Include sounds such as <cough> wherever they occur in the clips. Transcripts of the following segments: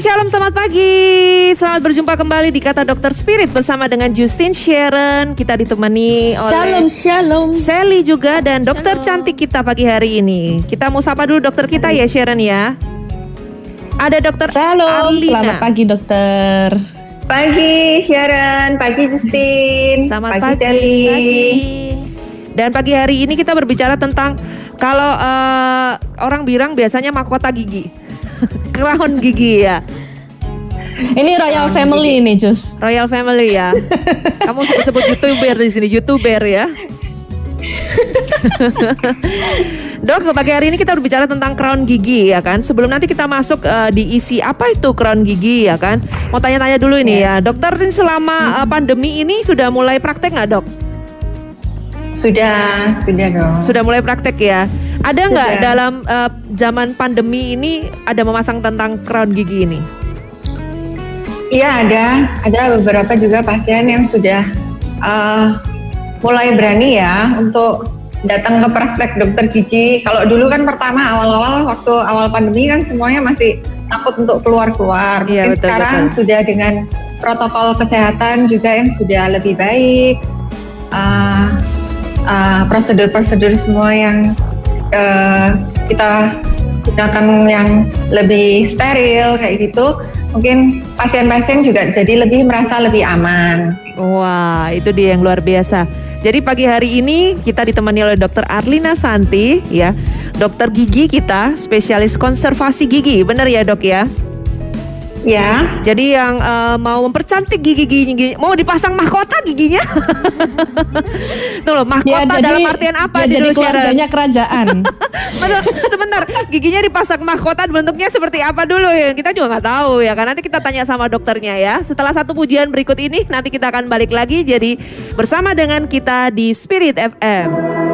Shalom selamat pagi. Selamat berjumpa kembali di Kata Dokter Spirit bersama dengan Justin Sharon. Kita ditemani oleh Shalom, shalom. Sally juga dan dokter cantik kita pagi hari ini. Kita mau sapa dulu dokter kita ya Sharon ya. Ada dokter Shalom, Arlina. selamat pagi dokter. Pagi Sharon, pagi Justin, Selamat pagi, pagi. Sally. Dan pagi hari ini kita berbicara tentang kalau eh, orang bilang biasanya mahkota gigi. <laughs> Crown gigi ya. Ini Royal Family ini, Jus. Royal Family ya. <laughs> Kamu sebut-sebut YouTuber di sini, YouTuber ya. <laughs> Dok, pagi hari ini kita berbicara tentang crown gigi ya kan. Sebelum nanti kita masuk eh, di isi apa itu crown gigi ya kan. Mau tanya-tanya dulu ini ya, dokter ini selama eh, pandemi ini sudah mulai praktek nggak dok? Sudah, sudah dong. Sudah mulai praktek ya. Ada nggak dalam eh, zaman pandemi ini ada memasang tentang crown gigi ini? Iya ada, ada beberapa juga pasien yang sudah eh, mulai berani ya untuk datang ke praktek dokter gigi. Kalau dulu kan pertama awal-awal waktu awal pandemi kan semuanya masih takut untuk keluar-keluar. Iya, betul, sekarang betul. sudah dengan protokol kesehatan juga yang sudah lebih baik. Eh, eh, prosedur-prosedur semua yang eh, kita gunakan yang lebih steril kayak gitu mungkin pasien-pasien juga jadi lebih merasa lebih aman Wah, itu dia yang luar biasa. Jadi pagi hari ini kita ditemani oleh Dokter Arlina Santi, ya, dokter gigi kita, spesialis konservasi gigi, benar ya dok ya? Ya Jadi yang eh, mau mempercantik gigi gigi, mau dipasang mahkota giginya? <laughs> Tuh loh, mahkota dalam artian apa ya di jadi Sharon? keluarganya kerajaan. <laughs> Betul, sebentar, giginya dipasang mahkota bentuknya seperti apa dulu ya? Kita juga nggak tahu ya, kan nanti kita tanya sama dokternya ya. Setelah satu pujian berikut ini, nanti kita akan balik lagi jadi bersama dengan kita di Spirit FM.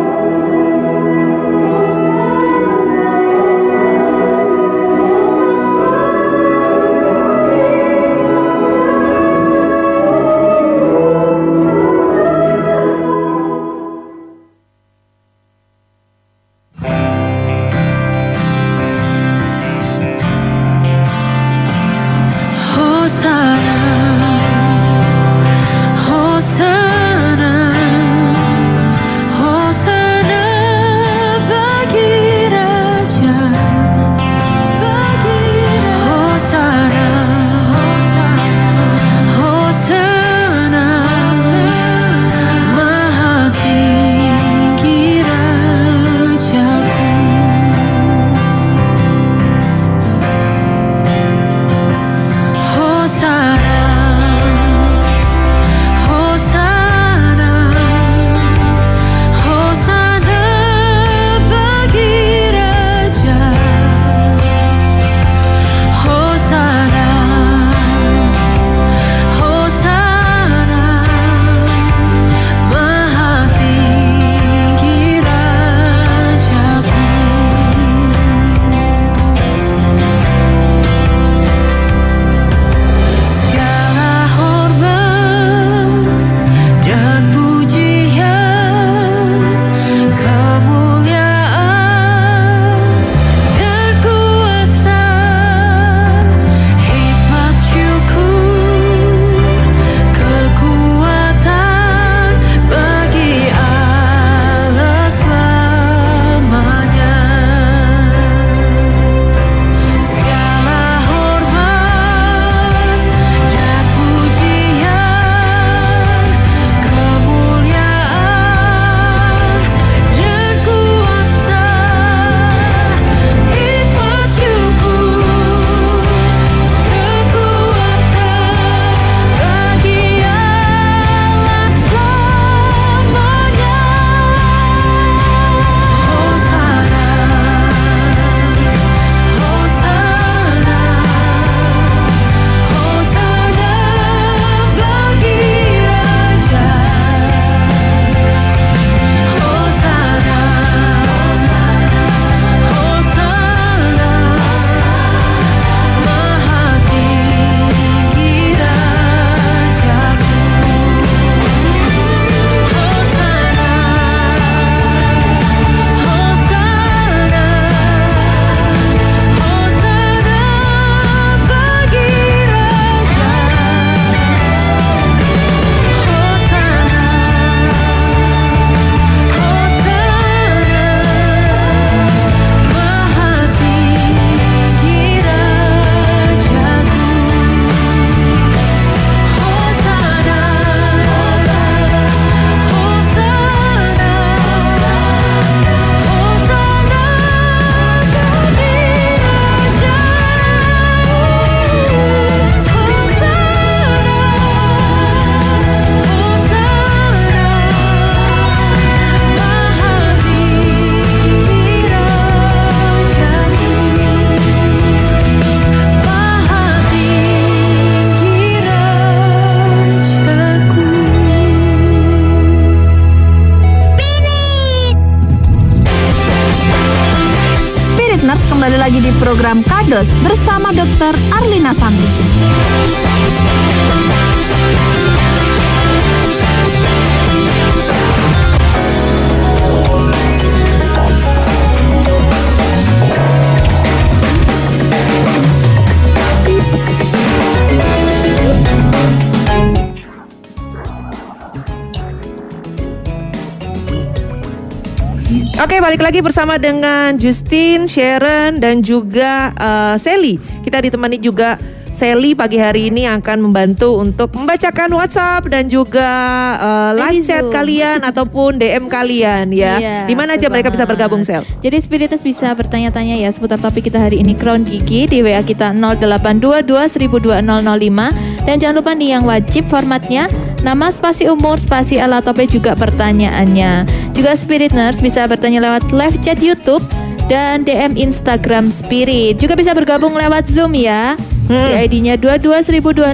Arlina Santi. Oke, balik lagi bersama dengan Justin, Sharon, dan juga uh, Sally. Kita ditemani juga Sally pagi hari ini akan membantu untuk membacakan WhatsApp dan juga uh, live chat Zoom. kalian <laughs> ataupun DM kalian ya. Iya, Di mana aja mereka bisa bergabung, Sel? Jadi Spiritus bisa bertanya-tanya ya seputar topik kita hari ini Crown Gigi di WA kita 0822 dan jangan lupa nih yang wajib formatnya nama spasi umur spasi alat topik juga pertanyaannya. Juga Spirit Nurse bisa bertanya lewat live chat YouTube dan DM Instagram Spirit. Juga bisa bergabung lewat Zoom ya. Hmm. Di ID-nya 22005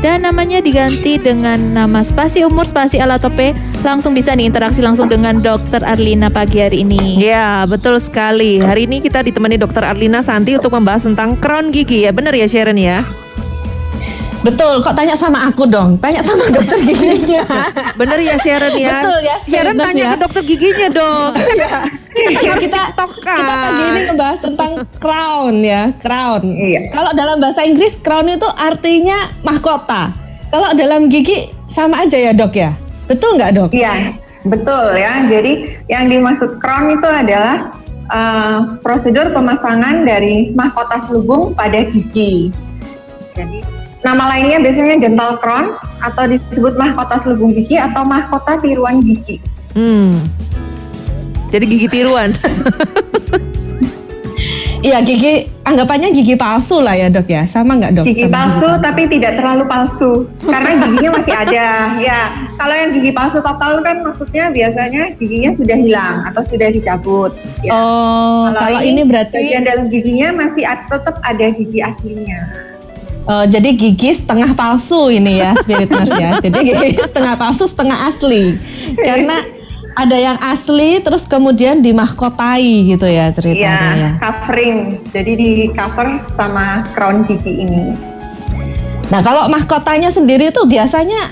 dan namanya diganti dengan nama spasi umur spasi alat tope. Langsung bisa nih interaksi langsung dengan Dokter Arlina pagi hari ini. Ya, betul sekali. Hari ini kita ditemani Dokter Arlina Santi untuk membahas tentang crown gigi ya. Bener ya Sharon ya? Betul, kok tanya sama aku dong? Tanya sama <laughs> dokter giginya. Bener ya Sharon ya? Betul ya, Sharon tanya ya. ke dokter giginya dong. <laughs> Iya. Kita harus kita tiktokan. kita pagi ini ngebahas tentang crown ya, crown. Iya. Kalau dalam bahasa Inggris crown itu artinya mahkota. Kalau dalam gigi sama aja ya dok ya? Betul nggak dok? Iya, betul ya. Jadi yang dimaksud crown itu adalah uh, prosedur pemasangan dari mahkota selubung pada gigi. Jadi nama lainnya biasanya dental crown atau disebut mahkota selubung gigi atau mahkota tiruan gigi. Hmm. Jadi gigi tiruan. <laughs> Iya gigi anggapannya gigi palsu lah ya dok ya, sama nggak dok? Gigi Sama palsu tapi tidak terlalu palsu karena giginya masih ada. <laughs> Ya, kalau yang gigi palsu total kan maksudnya biasanya giginya sudah hilang atau sudah dicabut. Ya. Oh, kalau, ini berarti bagian dalam giginya masih tetap ada gigi aslinya. Oh, jadi gigi setengah palsu ini ya Spirit Nurse ya. <laughs> Jadi gigi setengah palsu, setengah asli. Karena ada yang asli terus kemudian dimahkotai gitu ya ceritanya ya. Iya, covering. Jadi di cover sama crown gigi ini. Nah, kalau mahkotanya sendiri tuh biasanya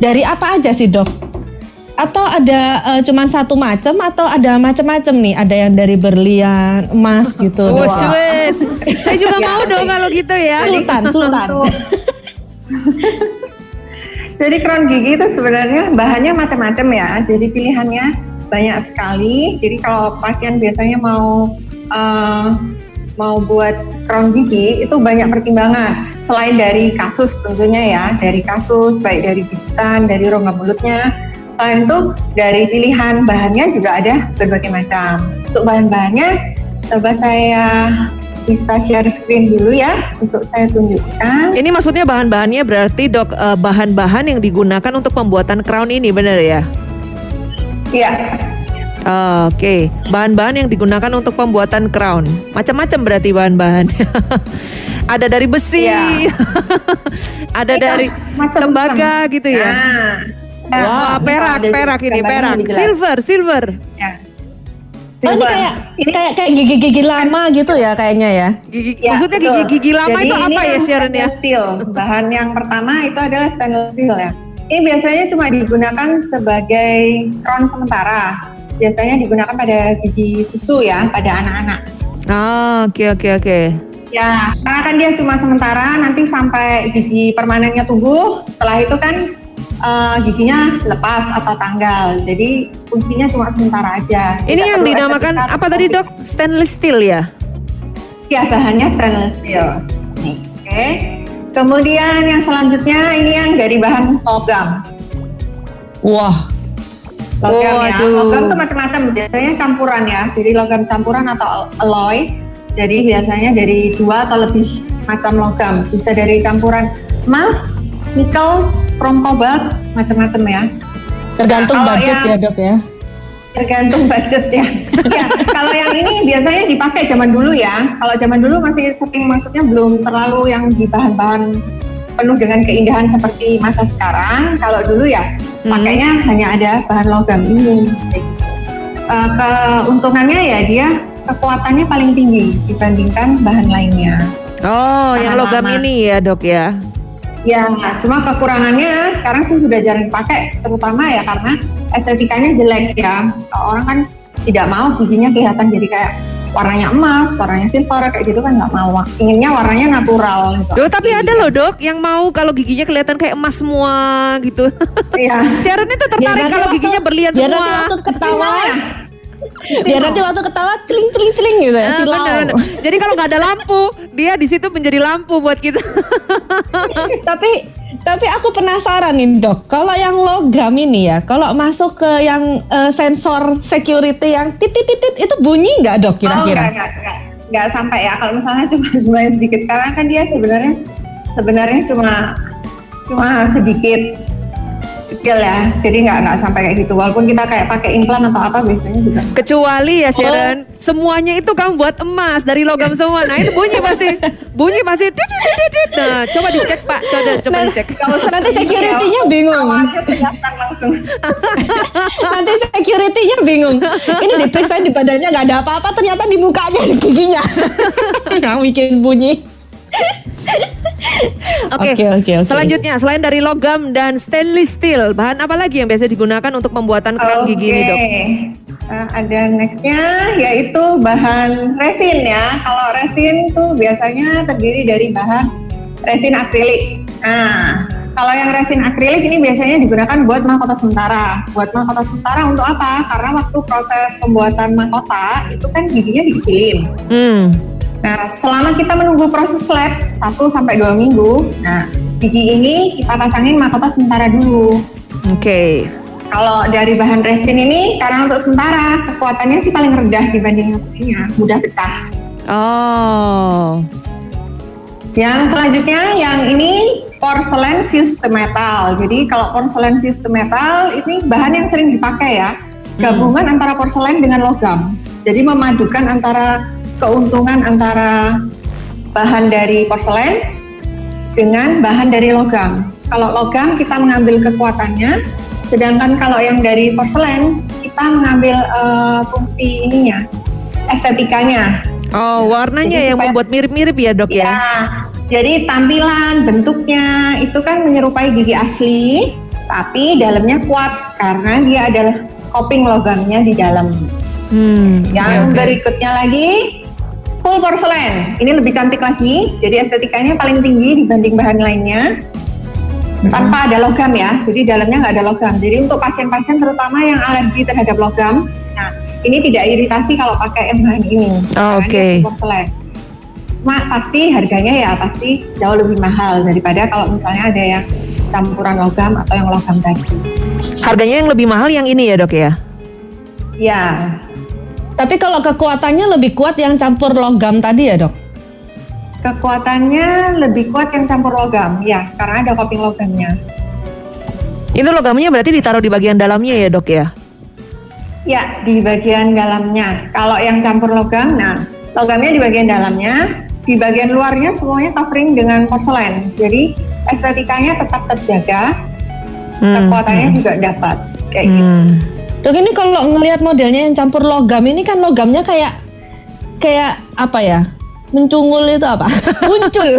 dari apa aja sih, Dok? Atau ada eh, cuman satu macam atau ada macam-macam nih? Ada yang dari berlian, emas gitu. Wes wes. Saya juga <laughs> Ya, mau dong kalau gitu ya. Sultan, sultan. <laughs> Jadi crown gigi itu sebenarnya bahannya macam-macam ya. Jadi pilihannya banyak sekali. Jadi kalau pasien biasanya mau eh, mau buat crown gigi itu banyak pertimbangan. Selain dari kasus tentunya ya, dari kasus baik dari gigitan, dari rongga mulutnya. Selain itu dari pilihan bahannya juga ada berbagai macam. Untuk bahan-bahannya coba saya bisa share screen dulu ya untuk saya tunjukkan. Ini maksudnya bahan-bahannya berarti dok eh, bahan-bahan yang digunakan untuk pembuatan crown ini bener ya? Iya, Oh, Oke, bahan-bahan yang digunakan untuk pembuatan crown macam-macam berarti bahan-bahannya. <laughs> Ada dari besi, Iya. <laughs> ada Iya, dari macam-macam. tembaga gitu ya. Nah, Wah, perak, ada perak ini perak, silver, silver. Ya. Oh, ini Silver. kayak ini kayak kayak gigi-gigi lama gitu ya kayaknya ya. Gigi, Ya, maksudnya betul. gigi-gigi lama Jadi itu ini apa ya yang Sharon ya? Steel. Bahan yang pertama itu adalah stainless steel ya. Ini biasanya cuma digunakan sebagai crown sementara. Biasanya digunakan pada gigi susu ya, pada anak-anak. Oh, oke oke oke. Ya, karena kan dia cuma sementara, nanti sampai gigi permanennya tumbuh. Setelah itu kan eh, giginya lepas atau tanggal. Jadi fungsinya cuma sementara aja. Ini Tidak yang dinamakan apa tadi dok? Stainless steel ya? Ya bahannya stainless steel. Nih, Oke. Kemudian yang selanjutnya ini yang dari bahan logam. Wah, Logam ya. Waduh. Logam tuh macam-macam. Biasanya campuran ya. Jadi logam campuran atau alloy. Jadi biasanya dari dua atau lebih macam logam. Bisa dari campuran emas, nikel, krom kobalt, macam-macam ya. tergantung Nah, budget yang- ya dok ya. Tergantung budget ya. ya, kalau yang ini biasanya dipakai zaman dulu ya. Kalau zaman dulu masih setting maksudnya belum terlalu yang di bahan-bahan penuh dengan keindahan seperti masa sekarang. Kalau dulu ya Hmm. pakainya hanya ada bahan logam ini. Eh, keuntungannya ya dia kekuatannya paling tinggi dibandingkan bahan lainnya. Oh, yang Tahan logam lama. ini ya dok ya. Ya, cuma kekurangannya sekarang sih sudah jarang dipakai, terutama ya karena estetikanya jelek ya. Orang kan tidak mau giginya kelihatan jadi kayak warnanya emas, warnanya silver kayak gitu kan nggak mau. Inginnya warnanya natural. Gitu. Duh, tapi ada loh dok yang mau kalau giginya kelihatan kayak emas semua gitu. Iya. <laughs> Sharon itu tertarik nanti kalau giginya berlian biar semua. nanti waktu ketawa ya? Biar nanti waktu ketawa teling teling teling gitu ya Ah, silau. bener, bener. Jadi kalau nggak ada lampu, dia di situ menjadi lampu buat kita. <laughs> tapi tapi aku penasaran nih dok kalau yang logam ini ya kalau masuk ke yang eh, sensor security yang titit titit itu bunyi nggak dok Oh, kira-kira nggak, nggak, nggak, nggak sampai ya. Kalau misalnya cuma <laughs> jumlahnya sedikit, karena kan dia sebenarnya sebenarnya cuma cuma sedikit kecil ya. Jadi nggak nggak sampai kayak gitu. Walaupun kita kayak pakai implan atau apa biasanya juga. Kecuali ya Sharon, semuanya itu kamu buat emas dari logam semua. Nah itu bunyi pasti, bunyi pasti. dit, dit, dit, dit. Nah coba dicek pak, coba coba Nah, dicek. Kalau nanti security-nya bingung langsung. <laughs> nanti security-nya bingung ini diperiksa di badannya nggak ada apa-apa ternyata di mukanya di giginya <laughs> yang bikin bunyi <laughs> Oke, Oke, oke, oke. selanjutnya selain dari logam dan stainless steel, bahan apa lagi yang biasa digunakan untuk pembuatan kerang gigi ini dok? Eh, ada nextnya yaitu bahan resin ya. Kalau resin tuh biasanya terdiri dari bahan resin akrilik. Nah, kalau yang resin akrilik ini biasanya digunakan buat mahkota sementara. Buat mahkota sementara untuk apa? Karena waktu proses pembuatan mahkota itu kan giginya dikecilin. Hmm, Nah, selama kita menunggu proses lab 1 sampai 2 minggu, nah gigi ini kita pasangin mahkota sementara dulu. oke. Kalau dari bahan resin ini karena untuk sementara kekuatannya sih paling rendah dibanding yang lainnya, mudah pecah. Oh, Yang selanjutnya yang ini porcelain fused to metal. Jadi kalau porcelain fused to metal ini bahan yang sering dipakai ya, gabungan antara porselen dengan logam. Jadi memadukan antara keuntungan antara bahan dari porselen dengan bahan dari logam. Kalau logam kita mengambil kekuatannya, sedangkan kalau yang dari porselen kita mengambil eh, fungsi ininya, estetikanya. oh warnanya Jadi yang supaya- membuat mirip-mirip ya dok ya? Ya, jadi tampilan, bentuknya itu kan menyerupai gigi asli, tapi dalamnya kuat karena dia adalah coping logamnya di dalam. Hmm, Yang oke. berikutnya lagi full porcelain. Ini lebih cantik lagi, jadi estetikanya paling tinggi dibanding bahan lainnya. Tanpa ada logam ya, jadi dalamnya nggak ada logam. Jadi untuk pasien-pasien terutama yang alergi terhadap logam, nah ini tidak iritasi kalau pakai yang bahan ini. Oh, oke. full porcelain. Cuma pasti harganya ya pasti jauh lebih mahal daripada kalau misalnya ada yang campuran logam atau yang logam tadi. Harganya yang lebih mahal yang ini ya dok ya? Ya, tapi kalau kekuatannya lebih kuat yang campur logam tadi ya dok kekuatannya lebih kuat yang campur logam, ya karena ada coping logamnya. Itu logamnya berarti ditaruh di bagian dalamnya ya dok ya? Ya, di bagian dalamnya. Kalau yang campur logam, nah logamnya di bagian dalamnya, di bagian luarnya semuanya covering dengan porselen. Jadi estetikanya tetap terjaga, Hmm, kekuatannya juga dapat. Kayak gitu. Dok ini kalau ngelihat modelnya yang campur logam ini kan logamnya kayak kayak apa ya mencungul itu apa <laughs> muncul <laughs>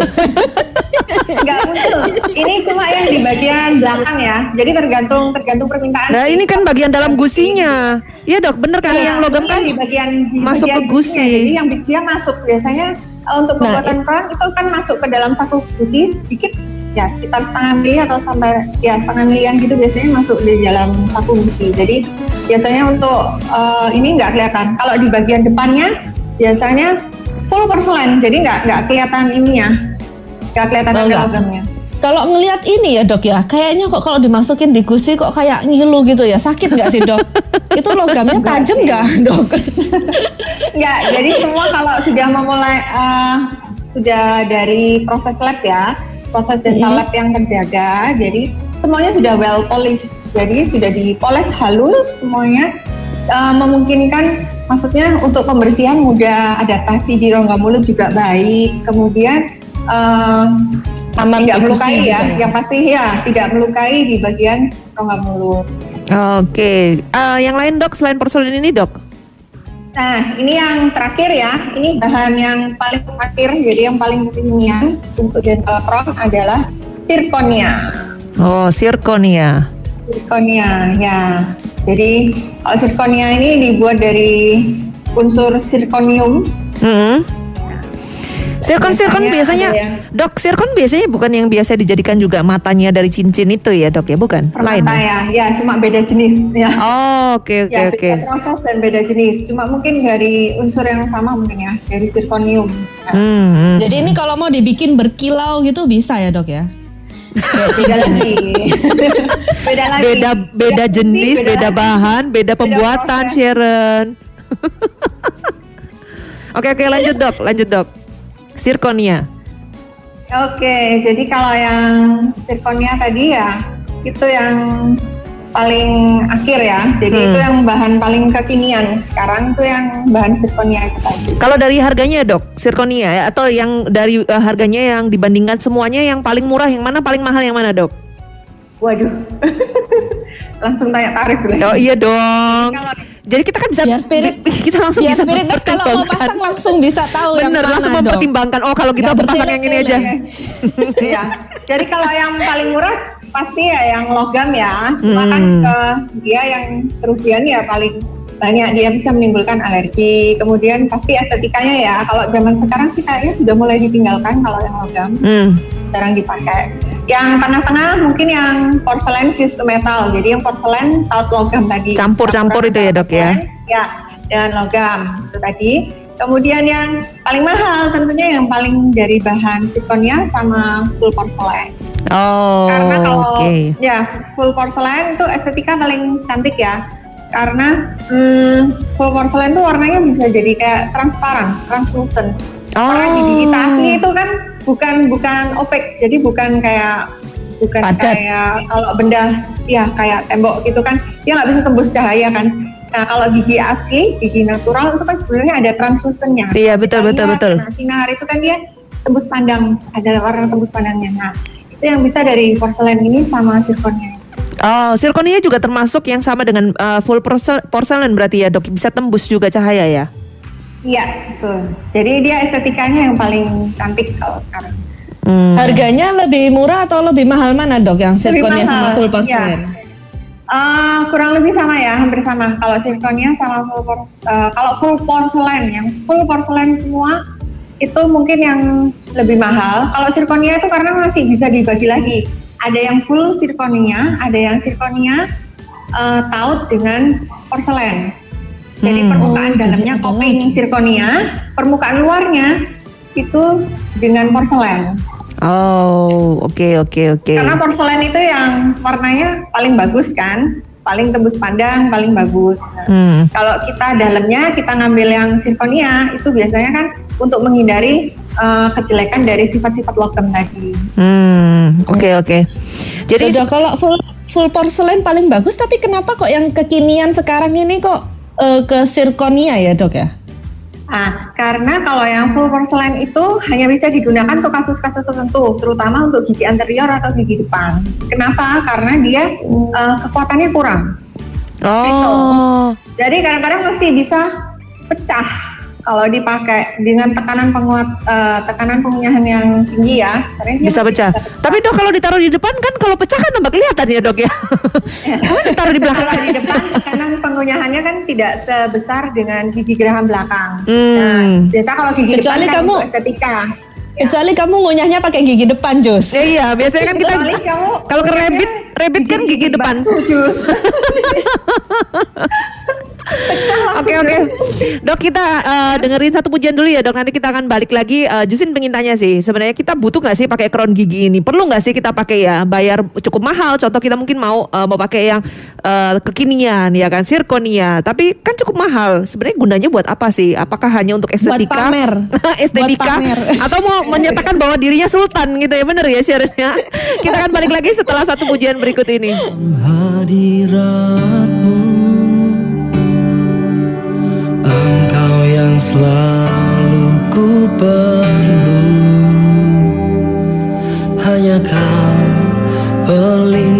Nggak muncul. Ini cuma yang di bagian belakang ya. Jadi tergantung tergantung permintaan. Nah ini kan bagian dalam gusinya. Iya dok, bener kali Iya, yang logam ini kan di bagian di masuk bagian ke gusi. gusinya. Jadi yang dia masuk biasanya eh, untuk Nah, pembuatan keran itu kan masuk ke dalam satu gusi sedikit ya sekitar setengah mili atau sampai ya setengah milian gitu biasanya masuk di dalam satu gusi. Jadi biasanya untuk eh, ini nggak kelihatan. Kalau di bagian depannya biasanya full porselen, jadi nggak nggak kelihatan ininya, nggak kelihatan Oh, ada nggak. logamnya. kalau ngelihat ini ya dok ya kayaknya kok kalau dimasukin di gusi kok kayak ngilu gitu ya sakit nggak sih dok <laughs> itu logamnya Nggak tajam nggak dok <laughs> Enggak, jadi semua kalau sudah memulai eh, sudah dari proses lab ya, proses dental Mhm. lab yang terjaga, jadi semuanya sudah well polished. Jadi sudah dipoles halus semuanya eh, memungkinkan maksudnya untuk pembersihan mudah, adaptasi di rongga mulut juga baik. Kemudian eh, Aman tidak di gusi melukai gitu ya, ya? yang pasti ya tidak melukai di bagian rongga mulut. Oke, Eh, yang lain dok selain porselin ini dok? Nah, ini yang terakhir ya. Ini bahan yang paling terakhir, jadi yang paling kekinian untuk dental crown adalah zirconia. Oh, zirconia. Zirconia, ya. Jadi kalau zirconia ini dibuat dari unsur zirconium. Hmm. Sirkon sirkon Biasanya yang- dok sirkon biasanya bukan yang biasa dijadikan juga matanya dari cincin itu ya dok ya bukan lain Permata ya? ya, ya cuma beda jenis ya. oh oke oke ya, oke beda proses dan beda jenis. Cuma mungkin dari unsur yang sama mungkin ya, dari zirconium. Ya. Hmm, hmm. Jadi ini kalau mau dibikin berkilau gitu bisa ya dok ya? Kayak Beda <laughs> lagi. beda lagi. beda beda jenis beda lagi. bahan beda pembuatan proses. Sharon <laughs> oke oke lanjut dok lanjut dok Sirkonia Oke, jadi kalau yang zirconia tadi ya itu yang paling akhir ya. Jadi Hmm. itu yang bahan paling kekinian. Sekarang tuh yang bahan zirconia itu tadi. kalau dari harganya dok Sirkonia ya atau yang dari eh, harganya yang dibandingkan semuanya yang paling murah yang mana paling mahal yang mana dok Waduh. <laughs> Langsung tanya tarif oh iya dong Kalau- jadi kita kan bisa Biar spirit- kita langsung Biar bisa spirit Nurse kalau mau mempertimbangkan. pasang langsung bisa tahu yang Bener, mana langsung mempertimbangkan. Oh, kalau kita Nggak pasang yang ini aja. <laughs> Iya. Jadi kalau yang paling murah pasti ya yang logam ya. Cuma kan Hmm. ke dia yang kerugian ya paling banyak dia bisa menimbulkan alergi. Kemudian pasti estetikanya ya. Kalau zaman sekarang sih kayaknya sudah mulai ditinggalkan kalau yang logam Hmm. jarang dipakai. Yang tengah-tengah mungkin yang porselen fused to metal. Jadi yang porselen taut logam tadi. Campur-campur itu ya, Dok, ya? Ya, dan logam itu tadi. Kemudian yang paling mahal tentunya yang paling dari bahan zirconia sama full porselen. Oh, Karena kalau oke. ya full porselen itu estetika paling cantik ya. Karena hmm, full porselen tuh warnanya bisa jadi kayak transparan, translucent. Oh. Karena gigi kita asli itu kan bukan bukan opek, jadi bukan kayak bukan Padat. kayak kalau benda ya kayak tembok gitu kan, dia nggak bisa tembus cahaya kan. Nah kalau gigi asli, gigi natural itu kan sebenarnya ada translucentnya. Iya, betul, Kita betul, lihat, betul. Nah, sinar itu kan dia tembus pandang, ada warna tembus pandangnya. Nah itu yang bisa dari porselen ini sama zirconia. Oh, zirconia juga termasuk yang sama dengan uh, full porsel- porselen berarti ya, Dok. Bisa tembus juga cahaya ya. Iya betul. Jadi dia estetikanya yang paling cantik kalau sekarang. Hmm. Harganya lebih murah atau lebih mahal mana dok? Yang zirconia sama full ya. porselen? Eh, kurang lebih sama ya, hampir sama. Kalau zirconia sama full pors eh, kalau full porselen, yang full porselen semua itu mungkin yang lebih mahal. Kalau zirconia itu karena masih bisa dibagi lagi. Ada yang full zirconia, ada yang zirconia eh, taut dengan porselen. Jadi Hmm. permukaan Oh, jadi dalamnya ada coping zirconia, permukaan luarnya itu dengan porselen. Oh, oke oke oke. Karena porselen itu yang warnanya paling bagus kan, paling tembus pandang, paling bagus. Nah, Hmm. Kalau kita dalamnya kita ngambil yang zirconia itu biasanya kan untuk menghindari eh, kejelekan dari sifat-sifat logam tadi. Hmm, oke oke. Jadi Jadi kalau full full porselen paling bagus, tapi kenapa kok yang kekinian sekarang ini kok eh, ke zirconia ya dok ya? Nah, karena kalau yang full porselen itu hanya bisa digunakan untuk kasus-kasus tertentu, terutama untuk gigi anterior atau gigi depan. Kenapa? Karena dia eh, kekuatannya kurang. oh, Jadi kadang-kadang masih bisa pecah kalau dipakai dengan tekanan penguat eh, tekanan pengunyahan yang tinggi ya. Karena dia bisa masih pecah. Tapi Dok kalau ditaruh di depan kan kalau pecah kan tambah kelihatan ya, Dok ya. Kalau ditaruh di belakang. kalau di depan tekanan pengunyahannya kan tidak sebesar dengan gigi geraham belakang. Hmm. Nah, biasa kalau gigi Kecuali depan kan kamu- untuk estetika. Kecuali kamu ngunyahnya pakai gigi depan, Jus. Ya iya, biasanya kan kita kalau ke rabbit, rabbit kan gigi depan. Jus. <laughs> <laughs> Oke oke, dok kita uh, dengerin satu pujian dulu ya dok. Nanti kita akan balik lagi. Uh, Jusin pengen tanya sih, sebenarnya kita butuh nggak sih pakai crown gigi ini? Perlu nggak sih kita pakai ya? Bayar cukup mahal. Contoh kita mungkin mau uh, mau pakai yang uh, kekinian ya kan, zirconia. Tapi kan cukup mahal. Sebenarnya gunanya buat apa sih? Apakah hanya untuk estetika? pamer. <laughs> estetika Buat pamer. <laughs> atau mau menyatakan bahwa dirinya sultan gitu ya? Bener ya Sharon ya? Kita akan balik lagi setelah satu pujian berikut ini. hadiratmu Engkau yang selalu ku perlu. Hanya kau pelindunganku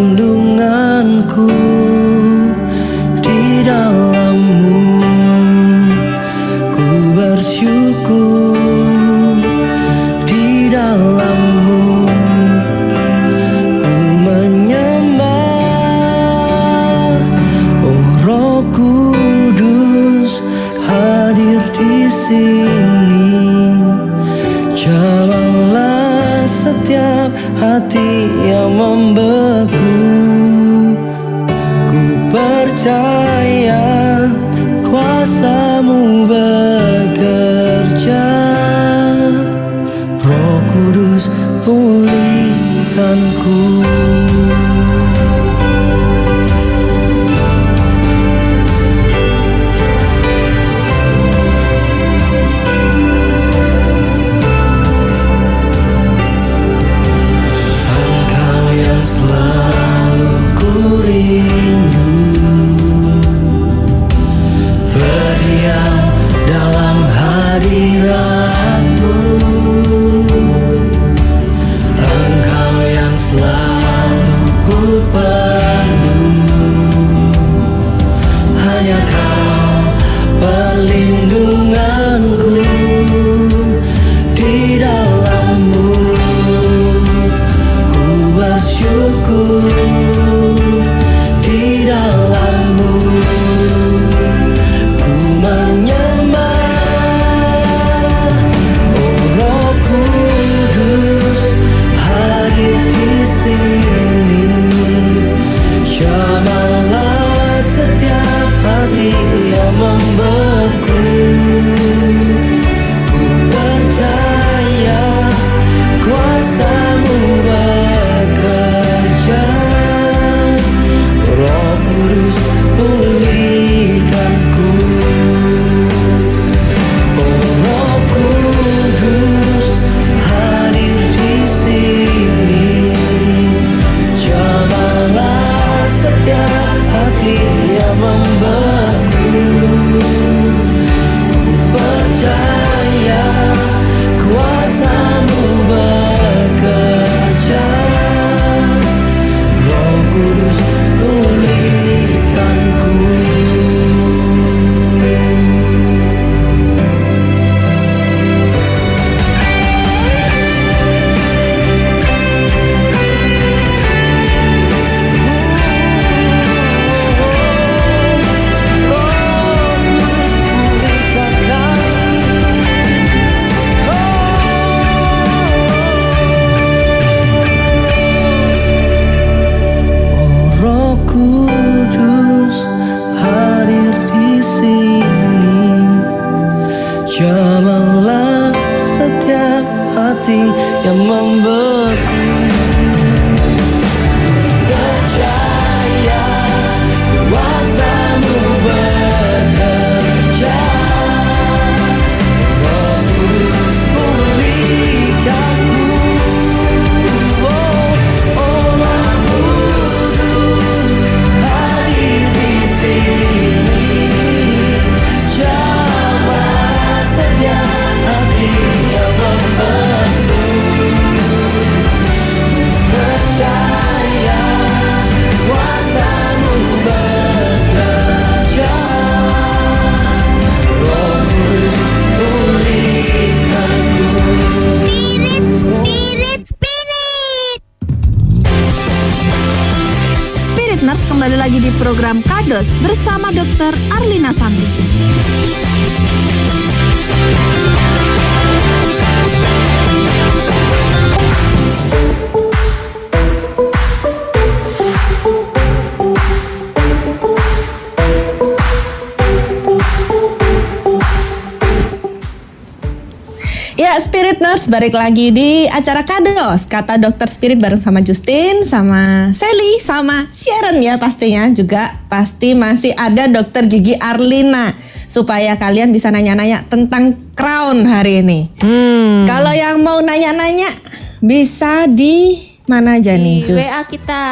Balik lagi di acara Kados. Kata Dokter Spirit bareng sama Justin, sama Sally, sama Sharon ya pastinya. Juga pasti masih ada Dokter Gigi Arlina. Supaya kalian bisa nanya-nanya tentang crown hari ini. Hmm. Kalau yang mau nanya-nanya bisa di mana aja nih, Di Jus? WA kita.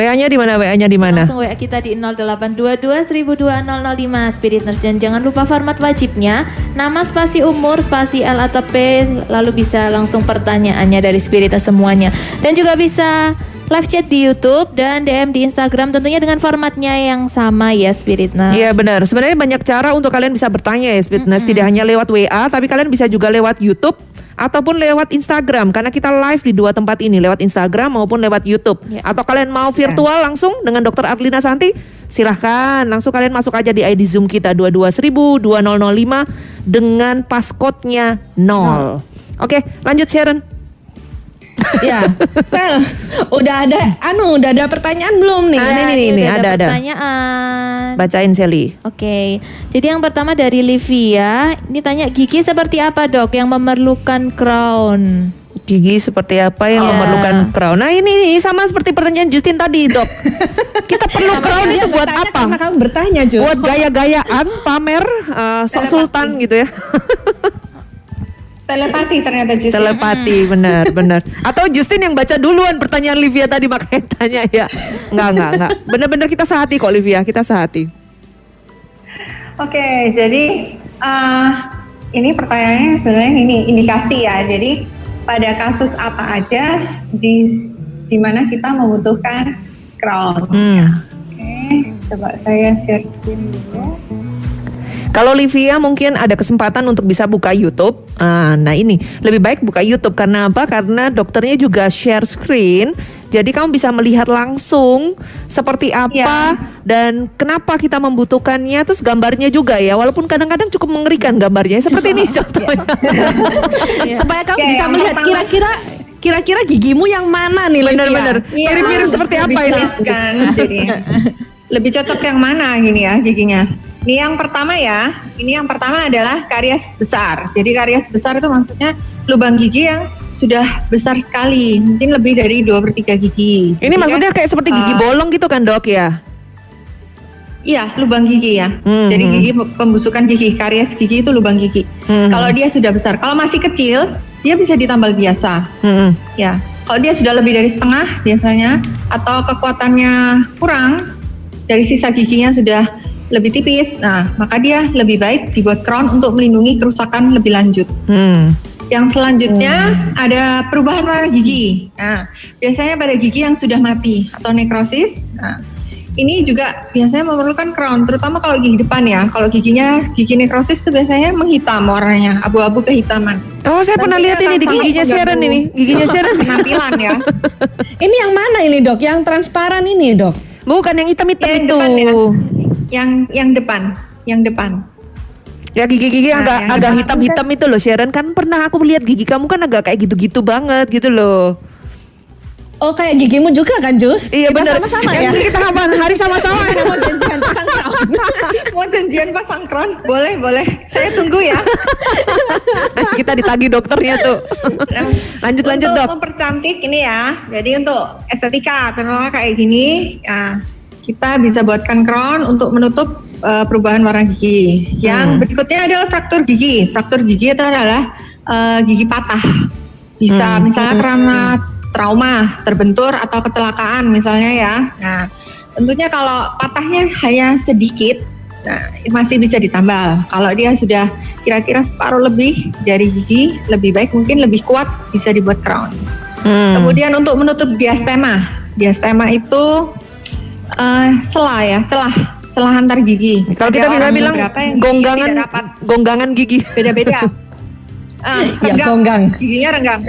WA-nya di mana? WA-nya di mana? Langsung WA kita di 0822 1002 Spirit Nurse dan jangan lupa format wajibnya nama spasi umur spasi L atau P lalu bisa langsung pertanyaannya dari Spirit semuanya dan juga bisa live chat di YouTube dan DM di Instagram tentunya dengan formatnya yang sama ya Spirit Nurse. Iya benar. Sebenarnya banyak cara untuk kalian bisa bertanya ya Fitness. Tidak hanya lewat WA, tapi kalian bisa juga lewat YouTube ataupun lewat Instagram karena kita live di dua tempat ini lewat Instagram maupun lewat YouTube. Ya. Atau kalian mau virtual langsung dengan Dr. Arlina Santi, silahkan langsung kalian masuk aja di ID Zoom kita 22000 2005 dengan passcode-nya 0. Oke, lanjut Sharon. Ya, Sel, udah ada, anu, udah ada pertanyaan belum nih? Ah, Ya, ini, ini, ini, ada, ada. pertanyaan. Bacain Sally. Oke, jadi yang pertama dari Livia, ini tanya gigi seperti apa dok yang memerlukan crown? Gigi seperti apa yang Iya. memerlukan crown? Nah ini nih sama seperti pertanyaan Justin tadi dok. Kita <laughs> perlu crown Dia itu buat apa? Karena kamu bertanya, Jus. Buat gaya-gayaan, pamer, uh, sok sultan gitu ya. <laughs> Telepati ternyata justru. Telepati, benar, <laughs> benar. Atau Justin yang baca duluan pertanyaan Livia tadi makanya <laughs> tanya ya. Enggak, enggak, enggak. Benar-benar kita sehati kok Livia, kita sehati. Oke, jadi eh, ini pertanyaannya sebenarnya ini indikasi ya. Jadi pada kasus apa aja di di mana kita membutuhkan crown. Hmm. Oke, coba saya share screen dulu. Kalau Livia mungkin ada kesempatan untuk bisa buka YouTube. Ah, nah ini lebih baik buka YouTube karena apa? Karena dokternya juga share screen. Jadi kamu bisa melihat langsung seperti apa dan kenapa kita membutuhkannya. Terus gambarnya juga ya. Walaupun kadang-kadang cukup mengerikan gambarnya. Seperti ini <laughs> contohnya. <laughs> Supaya kamu Oke, bisa melihat kira-kira kira-kira gigimu yang mana nih? Benar-benar. Iya, Mirip-mirip seperti lebih apa ini? kan, jadi <laughs> lebih cocok yang mana gini ya giginya. Ini yang pertama ya, ini yang pertama adalah karies besar. Jadi karies besar itu maksudnya lubang gigi yang sudah besar sekali, mungkin lebih dari 2 per 3 gigi. Ini Jadi maksudnya kan, kayak seperti gigi eh, bolong gitu kan dok ya? Iya, lubang gigi ya. Hmm, Jadi hmm. gigi pembusukan gigi, karies gigi itu lubang gigi. Hmm, Kalau dia sudah besar, kalau masih kecil, dia bisa ditambal biasa. Hmm, Ya, kalau dia sudah lebih dari setengah biasanya atau kekuatannya kurang dari sisa giginya sudah lebih tipis, nah maka dia lebih baik dibuat crown untuk melindungi kerusakan lebih lanjut. hmm. Yang selanjutnya ada perubahan warna gigi. Nah, biasanya pada gigi yang sudah mati atau nekrosis. Nah, ini juga biasanya memerlukan crown, terutama kalau gigi depan ya. Kalau giginya gigi nekrosis biasanya menghitam warnanya, abu-abu kehitaman. Oh saya pernah Nanti lihat ini di giginya Sharon ini, giginya <laughs> Sharon. Penampilan ya. <laughs> Ini yang mana ini, Dok? Yang transparan ini, Dok? Bukan yang hitam-hitam yang itu. depan ya. Yang yang depan, yang depan. Ya gigi-gigi Nah, agak yang agak hitam-hitam itu loh Sharon kan pernah aku lihat gigi kamu kan agak kayak gitu-gitu banget gitu loh. Oh, kayak gigimu juga kan, Jus? Iya Kita benar. sama-sama Yang ya? Kita kapan hari sama-sama. Mau janjian pasang crown. <laughs> Mau janjian pasang crown? Boleh, boleh. Saya tunggu ya. <laughs> kita ditagi dokternya tuh. <laughs> lanjut lanjut untuk dok. mempercantik ini ya. Jadi untuk estetika, terutama kayak gini, ya, kita bisa buatkan crown untuk menutup eh, perubahan warna gigi. Yang Hmm. berikutnya adalah fraktur gigi. Fraktur gigi itu adalah eh, gigi patah. Bisa Hmm. misalnya karena trauma, terbentur atau kecelakaan misalnya ya. Nah, tentunya kalau patahnya hanya sedikit, nah masih bisa ditambal. Kalau dia sudah kira-kira separuh lebih dari gigi, lebih baik mungkin lebih kuat bisa dibuat crown. Hmm. Kemudian untuk menutup diastema, diastema itu eh celah ya, celah, celah antar gigi. Kalau kita bisa bilang gonggangan rapat, gonggangan gigi. beda-beda. <laughs> Ya, renggang. gonggang. Giginya renggang.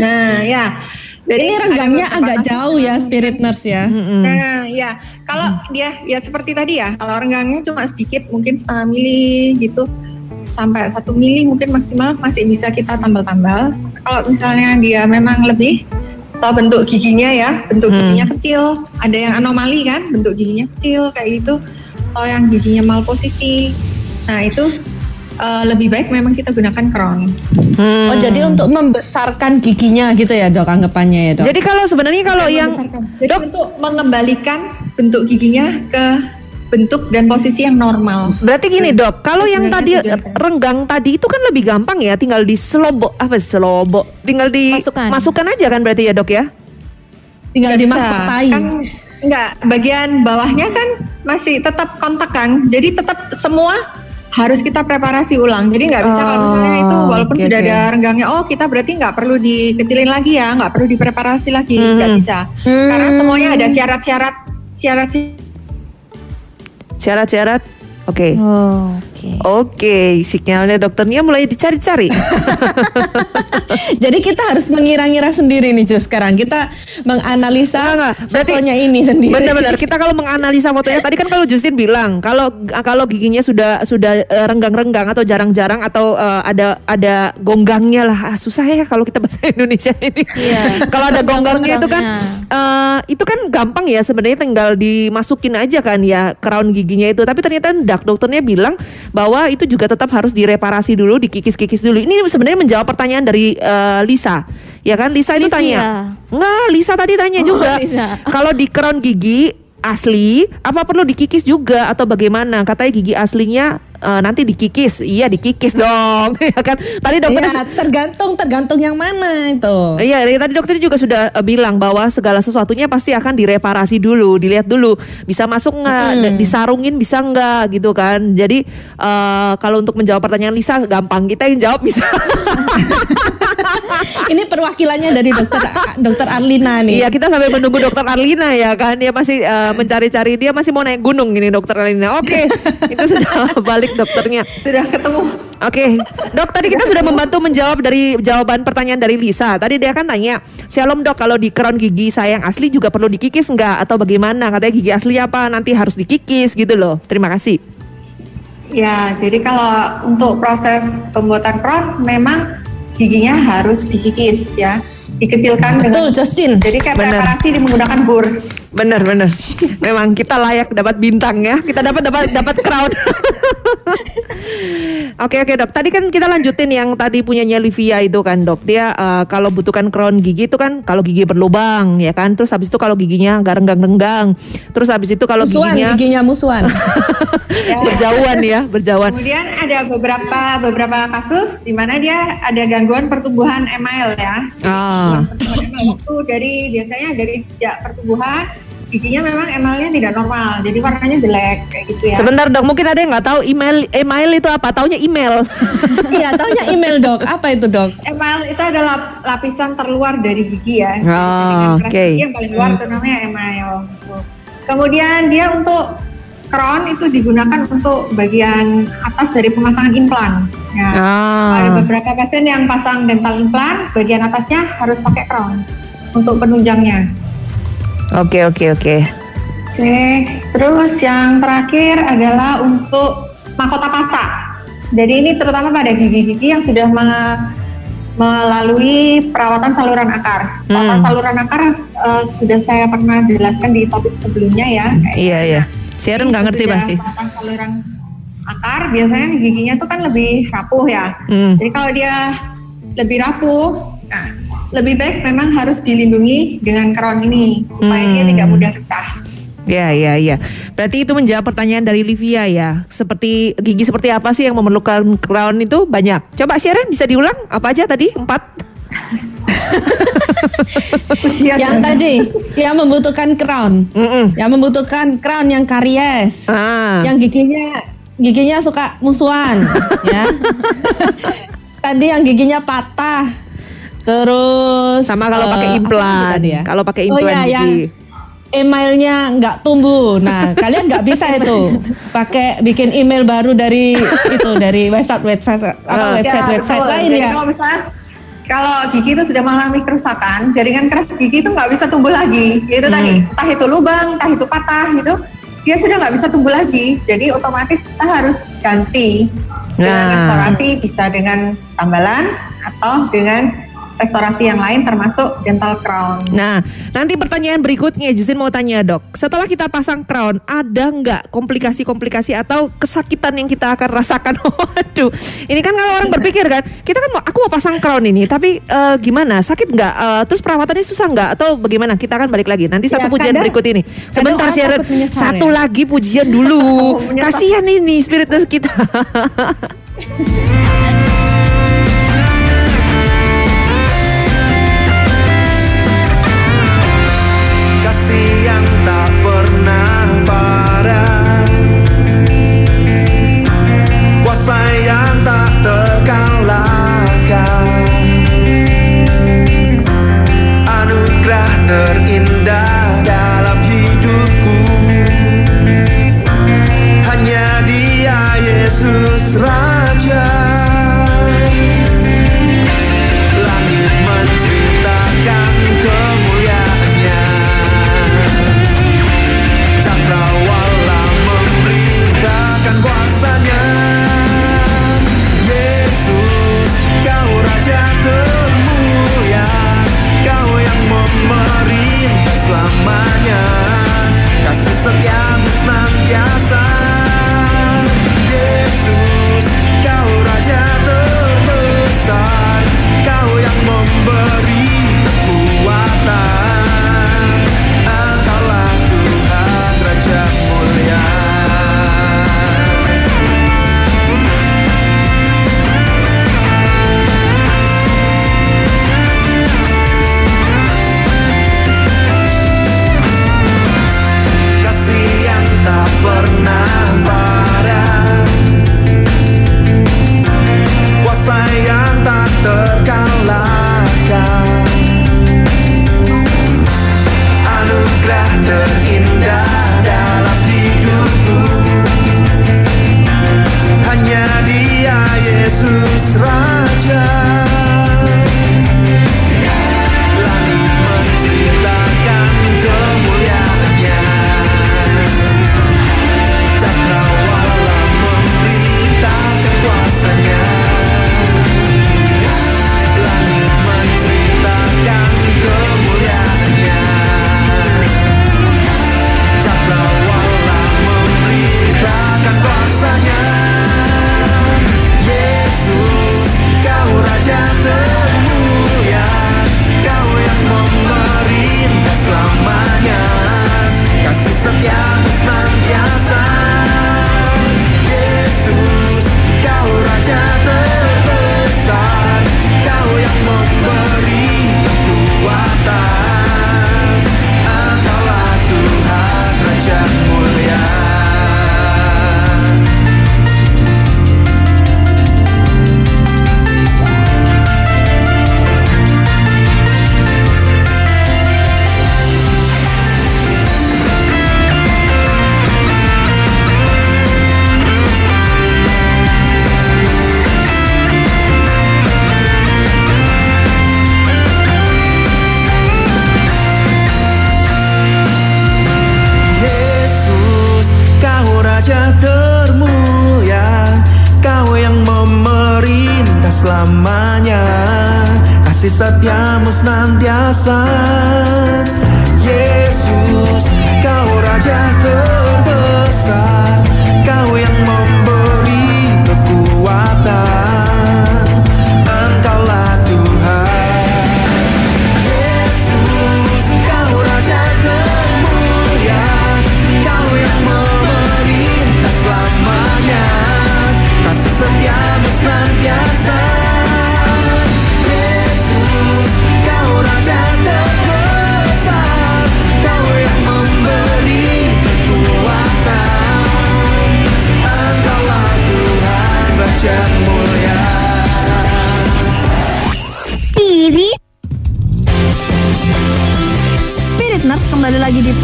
Nah, ya. Jadi Ini renggangnya agak jauh ya, Spirit Nurse ya. Nah, ya kalau dia ya seperti tadi ya, kalau renggangnya cuma sedikit, mungkin setengah mili gitu, sampai satu mili mungkin maksimal masih bisa kita tambal-tambal. Kalau misalnya dia memang lebih, atau bentuk giginya ya, bentuk Hmm. giginya kecil, ada yang anomali kan, bentuk giginya kecil kayak gitu, atau yang giginya malposisi. Nah itu eh, lebih baik memang kita gunakan crown. Hmm. Oh, jadi untuk membesarkan giginya gitu ya, Dok, anggapannya ya, Dok? Jadi kalau sebenarnya kalau yang jadi untuk mengembalikan bentuk giginya ke bentuk dan posisi yang normal. Berarti gini dok, kalau yang tadi tujuan. renggang tadi itu kan lebih gampang ya, tinggal di selobok apa selobok, tinggal di Masukkan. masukkan aja kan berarti ya dok ya? Tinggal dimahkotai. Kan enggak, bagian bawahnya kan masih tetap kontak kan. Jadi tetap semua harus kita preparasi ulang. Jadi nggak bisa kalau misalnya itu Oh, walaupun oke, sudah oke. ada renggangnya, oh kita berarti nggak perlu dikecilin lagi ya, nggak perlu dipreparasi lagi, nggak Hmm. bisa. Karena semuanya ada syarat-syarat, syarat Syarat-syarat. Oke. Oh, oke. Oke, sinyalnya dokternya mulai dicari-cari. <laughs> Jadi kita harus mengira-ngira sendiri nih Jus sekarang. Kita menganalisa Enggak, enggak. Berarti- fotonya ini sendiri. Benar-benar kita kalau menganalisa fotonya tadi kan kalau Justin bilang kalau kalau giginya sudah sudah eh, renggang-renggang atau jarang-jarang atau eh, ada ada gonggangnya lah Ah, susah ya kalau kita bahasa <laughs> Indonesia ini. Iya. kalau ada gonggangnya itu kan eh, itu kan gampang ya sebenarnya tinggal dimasukin aja kan ya crown giginya itu. Tapi ternyata dak dokternya bilang bahwa itu juga tetap harus direparasi dulu, dikikis-kikis dulu. Ini sebenarnya menjawab pertanyaan dari eh, Lisa. Ya kan Lisa itu Livia. tanya. Enggak, Lisa tadi tanya Oh, juga. Kalau di crown gigi asli, apa perlu dikikis juga atau bagaimana? Katanya gigi aslinya eh, nanti dikikis. Iya, dikikis dong. <laughs> ya kan? Tadi dokter Iya, tergantung tergantung yang mana itu. Iya, tadi dokter juga sudah eh, bilang bahwa segala sesuatunya pasti akan direparasi dulu, dilihat dulu bisa masuk nggak, d- disarungin bisa nggak gitu kan. Jadi eh, kalau untuk menjawab pertanyaan Lisa gampang, kita yang jawab bisa. <laughs> <laughs> Ini perwakilannya dari dokter dokter Arlina nih. Iya, kita sampai menunggu dokter Arlina ya kan. Dia masih eh, mencari-cari, dia masih mau naik gunung ini dokter Arlina. Oke, <laughs> itu sudah balik dokternya. sudah ketemu. Oke, dok tadi kita sudah membantu menjawab dari jawaban pertanyaan dari Lisa. Tadi dia kan tanya, Shalom dok, kalau di crown gigi saya yang asli juga perlu dikikis nggak atau bagaimana? Katanya gigi asli apa nanti harus dikikis gitu loh. Terima kasih. Ya, jadi kalau untuk proses pembuatan crown memang giginya harus dikikis ya, dikecilkan Betul dengan. Justin. Jadi kayak preparasi menggunakan bur. Bener bener. Memang kita layak dapat bintang ya. Kita dapat dapat dapat crown. <laughs> Oke oke dok. Tadi kan kita lanjutin yang tadi punyanya Livia itu kan dok. Dia eh, kalau butuhkan crown gigi itu kan kalau gigi berlubang ya kan. Terus habis itu kalau giginya nggak renggang-renggang. Terus habis itu kalau musuhan giginya giginya musuhan. <laughs> berjauhan ya berjauhan. Kemudian ada beberapa beberapa kasus di mana dia ada gangguan pertumbuhan email ya. Ah. Pertumbuhan email itu dari biasanya dari sejak pertumbuhan giginya memang emalnya tidak normal, jadi warnanya jelek kayak gitu ya. Sebentar dok, mungkin ada yang nggak tahu email email itu apa? Taunya email. <laughs> iya, taunya email dok. Apa itu dok? Emal itu adalah lapisan terluar dari gigi ya. Oh, oke. gigi Yang paling luar itu namanya email. Kemudian dia untuk crown itu digunakan untuk bagian atas dari pemasangan implan. Ya. Ada Ah. beberapa pasien yang pasang dental implan, bagian atasnya harus pakai crown untuk penunjangnya. Oke oke oke. Oke, terus yang terakhir adalah untuk mahkota pasak. Jadi ini terutama pada gigi-gigi yang sudah me- melalui perawatan saluran akar. Perawatan Hmm. saluran akar eh, sudah saya pernah jelaskan di topik sebelumnya ya. Kayak Iya iya. Sharon nggak ngerti pasti. Perawatan saluran akar biasanya giginya tuh kan lebih rapuh ya. Hmm. Jadi kalau dia lebih rapuh, nah, lebih baik memang harus dilindungi dengan crown ini supaya dia Hmm. tidak mudah pecah. Ya, ya, ya. Berarti itu menjawab pertanyaan dari Livia ya. Seperti gigi seperti apa sih yang memerlukan crown itu banyak. Coba Sharon bisa diulang apa aja tadi? Empat. Yang tadi yang membutuhkan crown, Mm-mm. yang membutuhkan crown yang karies, Ah. yang giginya giginya suka musuhan, <laughs> ya. tadi yang giginya patah, terus Sama kalau eh, pakai apa implan. ya? Kalau pakai Oh implan iya, yang gigi. emailnya nggak tumbuh. Nah, <laughs> kalian nggak bisa itu pakai bikin email baru dari itu dari website website apa Ah. website website betul. lain Jadi ya. Kalau misalnya kalau gigi itu sudah mengalami kerusakan, jaringan keras gigi itu nggak bisa tumbuh lagi. Itu Hmm. tadi, entah itu lubang, entah itu patah gitu, dia sudah nggak bisa tumbuh lagi. Jadi otomatis kita harus ganti dengan Nah. restorasi bisa dengan tambalan atau dengan restorasi yang lain termasuk dental crown. Nah, nanti pertanyaan berikutnya Justin mau tanya dok. Setelah kita pasang crown, ada nggak komplikasi-komplikasi atau kesakitan yang kita akan rasakan? <laughs> Waduh, ini kan kalau orang berpikir kan, kita kan mau, aku mau pasang crown ini, tapi eh, gimana? Sakit nggak? Eh, terus perawatannya susah nggak? Atau bagaimana? Kita akan balik lagi. Nanti satu Ya, pujian kadang- berikut ini. Sebentar Sharon, satu ya. lagi pujian dulu. <laughs> Kasihan ini spiritus kita. <laughs>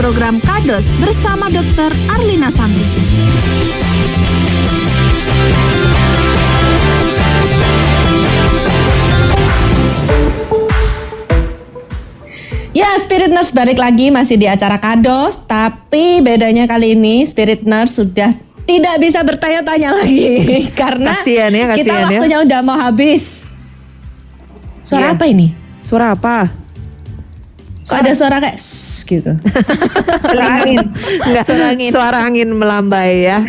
program Kados bersama Dr. Arlina Santi. Ya, Spirit Nurse balik lagi masih di acara Kados, tapi bedanya kali ini Spirit Nurse sudah tidak bisa bertanya-tanya <laughs> lagi <laughs> karena Kasian ya, kita kasian ya. waktunya udah mau habis. Suara Iya. apa ini? Suara apa? Kok ada suara kayak gitu. <laughs> suara angin. Enggak, suara angin. melambai ya.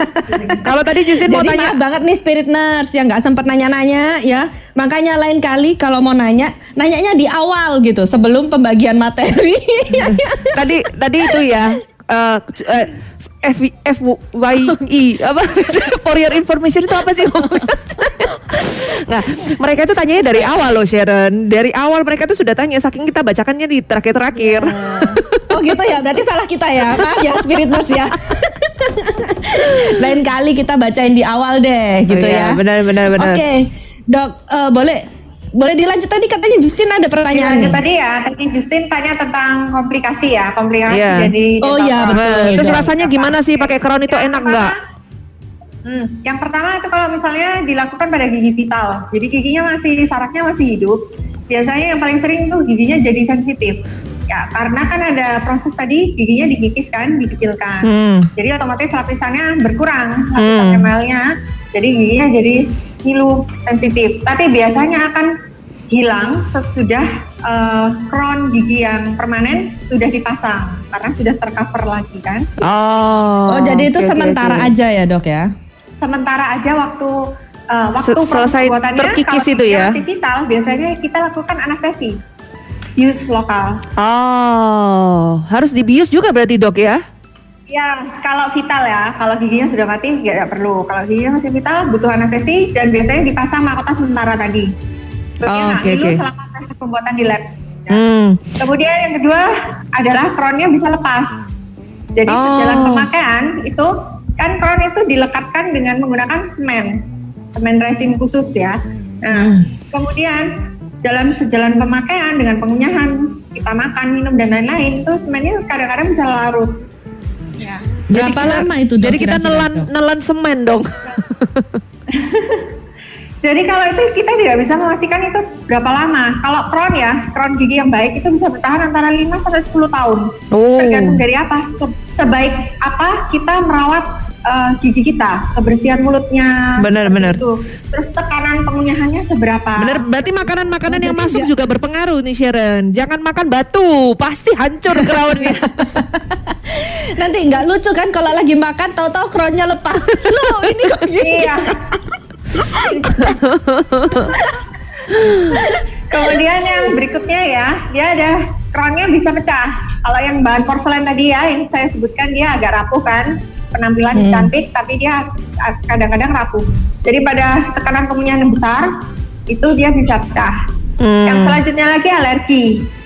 <laughs> Kalau tadi Justin mau tanya maaf banget nih Spirit Nurse yang nggak sempat nanya-nanya ya. Makanya lain kali kalau mau nanya, nanyanya di awal gitu sebelum pembagian materi. tadi tadi itu ya eh, eh, F F Y I apa <laughs> for your information itu apa sih? <laughs> nah, mereka itu tanyanya dari awal loh Sharon. Dari awal mereka tuh sudah tanya saking kita bacakannya di terakhir-terakhir. oh gitu ya, berarti salah kita ya. Maaf ya Spirit Nurse ya. <laughs> lain kali kita bacain di awal deh gitu Oh iya, ya. benar, benar, benar. Oke, Dok, eh, boleh boleh dilanjut tadi katanya Justin ada pertanyaan Lanjut nih. tadi ya, tadi Justin tanya tentang komplikasi ya, komplikasi Iya. jadi Oh, iya, betul. Nah, terus rasanya gimana sih pakai crown itu Yang enak nggak? Hmm, yang pertama itu kalau misalnya dilakukan pada gigi vital, jadi giginya masih saraknya masih hidup, biasanya yang paling sering tuh giginya jadi sensitif. Ya, karena kan ada proses tadi giginya dikikis kan, dikecilkan. Hmm. Jadi otomatis lapisannya berkurang, lapisan Hmm. Jadi giginya jadi ngilu, sensitif. Tapi biasanya akan hilang sesudah eh, crown gigi yang permanen sudah dipasang karena sudah tercover lagi kan. Oh. Oh, jadi itu oke, sementara oke. aja ya dok ya? sementara aja waktu uh, waktu Se- proses selesai terkikis kalau itu ya? masih vital biasanya kita lakukan anestesi use lokal Oh, harus dibius juga berarti dok ya? ya kalau vital ya kalau giginya sudah mati nggak perlu kalau giginya masih vital butuh anestesi dan biasanya dipasang mahkota sementara tadi supaya Oh, ngilu oke. selama proses pembuatan di lab Ya. Hmm. Kemudian yang kedua adalah crownnya bisa lepas. Jadi Oh. sejalan pemakaian itu kan crown itu dilekatkan dengan menggunakan semen, semen resin khusus ya. Nah, kemudian dalam sejalan pemakaian dengan pengunyahan kita makan, minum dan lain-lain itu semennya kadang-kadang bisa larut. Ya. Berapa kita- lama itu? Jadi kita nelan nelan semen dong. <laughs> <laughs> Jadi kalau itu kita tidak bisa memastikan itu berapa lama. Kalau crown ya, crown gigi yang baik itu bisa bertahan antara 5 sampai 10 tahun. Oh. tergantung dari apa Se- sebaik apa kita merawat eh, gigi kita kebersihan mulutnya Benar, benar. itu. terus tekanan pengunyahannya seberapa Bener, berarti makanan-makanan Oh, yang masuk nggak- juga berpengaruh nih Sharon. Jangan makan batu, pasti hancur crownnya. <laughs> Nanti nggak lucu kan kalau lagi makan tahu-tahu crownnya lepas. Loh ini kok <laughs> gini? iya kemudian yang berikutnya ya dia ada crownnya bisa pecah kalau yang bahan porselen tadi ya yang saya sebutkan dia agak rapuh kan penampilan Hmm. cantik tapi dia kadang-kadang rapuh jadi pada tekanan yang besar itu dia bisa pecah Hmm. Yang selanjutnya lagi alergi.